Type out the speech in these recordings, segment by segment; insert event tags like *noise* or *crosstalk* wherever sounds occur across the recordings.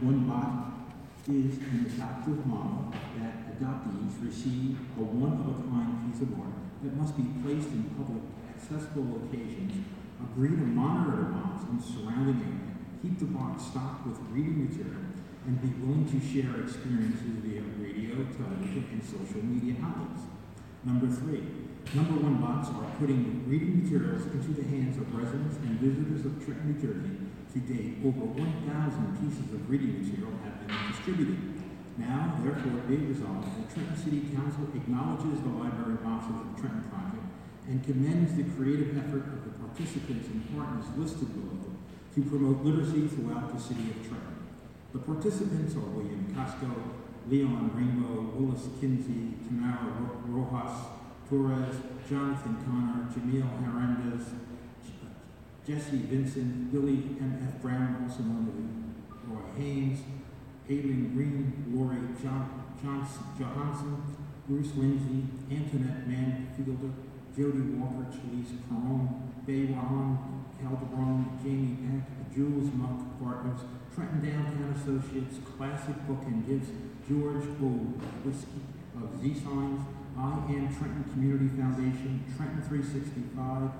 one bot is an adoptive model that adoptees receive a one-of-a-kind piece of art that must be placed in public accessible locations, agree to monitor the box and surrounding area, keep the box stocked with reading material, and be willing to share experiences via radio, television, and social media outlets. Number three, number one box are putting reading materials into the hands of residents and visitors of Trenton, New Jersey. To date, over 1,000 pieces of reading material have been distributed. Now, therefore, be resolved that Trenton City Council acknowledges the library boxes of the Trenton project and commends the creative effort of the participants and partners listed below to promote literacy throughout the city of Trenton. The participants are William Casco, Leon Rainbow, Willis Kinsey, Tamara Ro- Rojas, Torres, Jonathan Connor, Jamil Hernandez, Jesse Vincent, Billy M. F. Brown, also known as Roy Haynes, Aileen Green, Lori John, Johnson, Johansson, Bruce Lindsay, Antoinette Manfielder, Jody Walker, Chalise Perron, Bay Ron, Calderon, Jamie Jules Monk Partners, Trenton Downtown Associates, Classic Book and Gifts, George O. Whiskey of Z Signs, I Am Trenton Community Foundation, Trenton 365,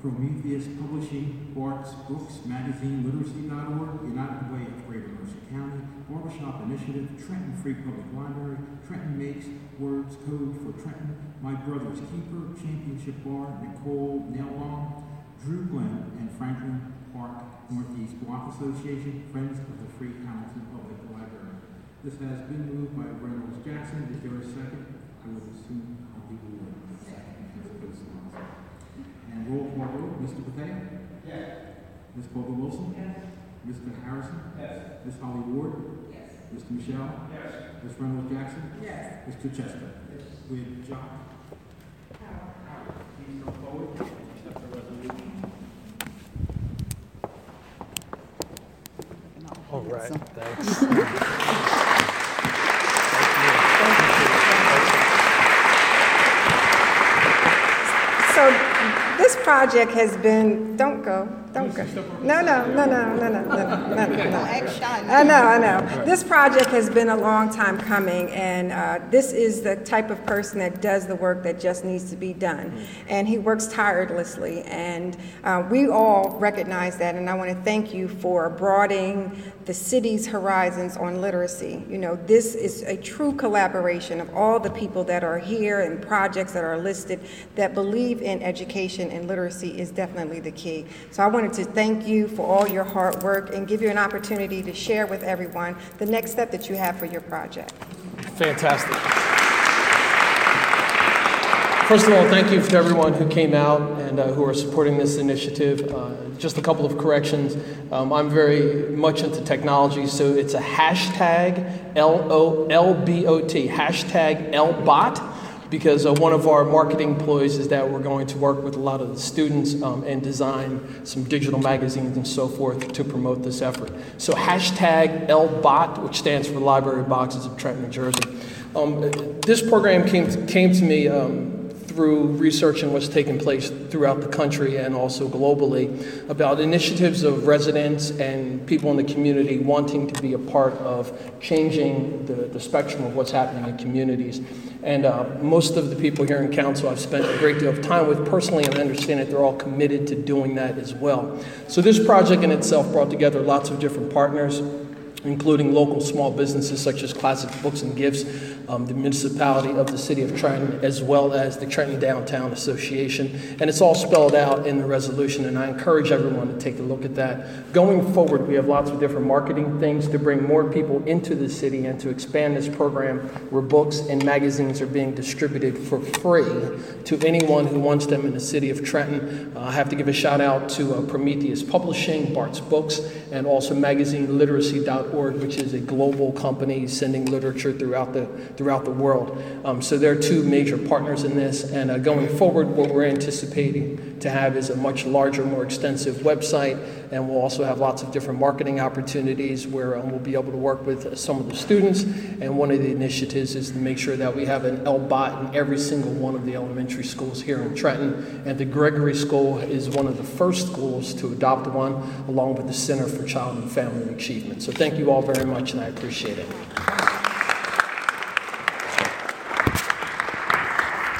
Prometheus Publishing, Bart's Books, Magazine, Literacy.org, United Way of Greater Mercer County, Barbershop Initiative, Trenton Free Public Library, Trenton Makes Words Code for Trenton, My Brother's Keeper, Championship Bar, Nicole Nelon, Drew Glenn, and Franklin Park Northeast Block Association, Friends of the Free Hamilton Public Library. This has been moved by Reynolds Jackson. Is there a second? I would assume I'll be the one. And roll call vote, Mr. Bethea? Yes. Ms. Bobo Wilson? Yes. Mr. Harrison? Yes. Ms. Holly Ward? Yes. Mr. Muschal? Yes. Ms. Reynolds Jackson? Yes. Mr. Chester? Yes. With John? Right. So. Thanks. *laughs* this project has been, don't go, don't go. No, no, no, no, no, no, no, no, no, no. I know, I know. This project has been a long time coming, and uh, this is the type of person that does the work that just needs to be done. And he works tirelessly, and uh, we all recognize that, and I want to thank you for broadening the city's horizons on literacy. You know, this is a true collaboration of all the people that are here and projects that are listed that believe in education and literacy is definitely the key. So I wanted to thank you for all your hard work and give you an opportunity to share with everyone the next step that you have for your project. Fantastic. First of all, thank you to everyone who came out and uh, who are supporting this initiative. Uh, just a couple of corrections. Um, I'm very much into technology, so it's a hashtag L O L B O T, hashtag LBOT, because uh, one of our marketing employees is that we're going to work with a lot of the students um, and design some digital magazines and so forth to promote this effort. So hashtag LBOT, which stands for Library Boxes of Trenton, New Jersey. Um, this program came, came to me um, through research and what's taking place throughout the country and also globally about initiatives of residents and people in the community wanting to be a part of changing the, the spectrum of what's happening in communities. And uh, most of the people here in council I've spent a great deal of time with personally, and I understand that they're all committed to doing that as well. So this project in itself brought together lots of different partners including local small businesses such as Classic Books and Gifts, um, the municipality of the city of Trenton, as well as the Trenton Downtown Association. And it's all spelled out in the resolution, and I encourage everyone to take a look at that. Going forward, we have lots of different marketing things to bring more people into the city and to expand this program where books and magazines are being distributed for free to anyone who wants them in the city of Trenton. Uh, I have to give a shout out to uh, Prometheus Publishing, Bart's Books, and also magazine magazineliteracy.org, which is a global company sending literature throughout the, throughout the world. Um, so they're two major partners in this, and uh, going forward, what we're anticipating to have is a much larger, more extensive website, and we'll also have lots of different marketing opportunities where um, we'll be able to work with some of the students. And one of the initiatives is to make sure that we have an LBOT in every single one of the elementary schools here in Trenton. And the Gregory School is one of the first schools to adopt one, along with the Center for Child and Family Achievement. So thank you all very much, and I appreciate it.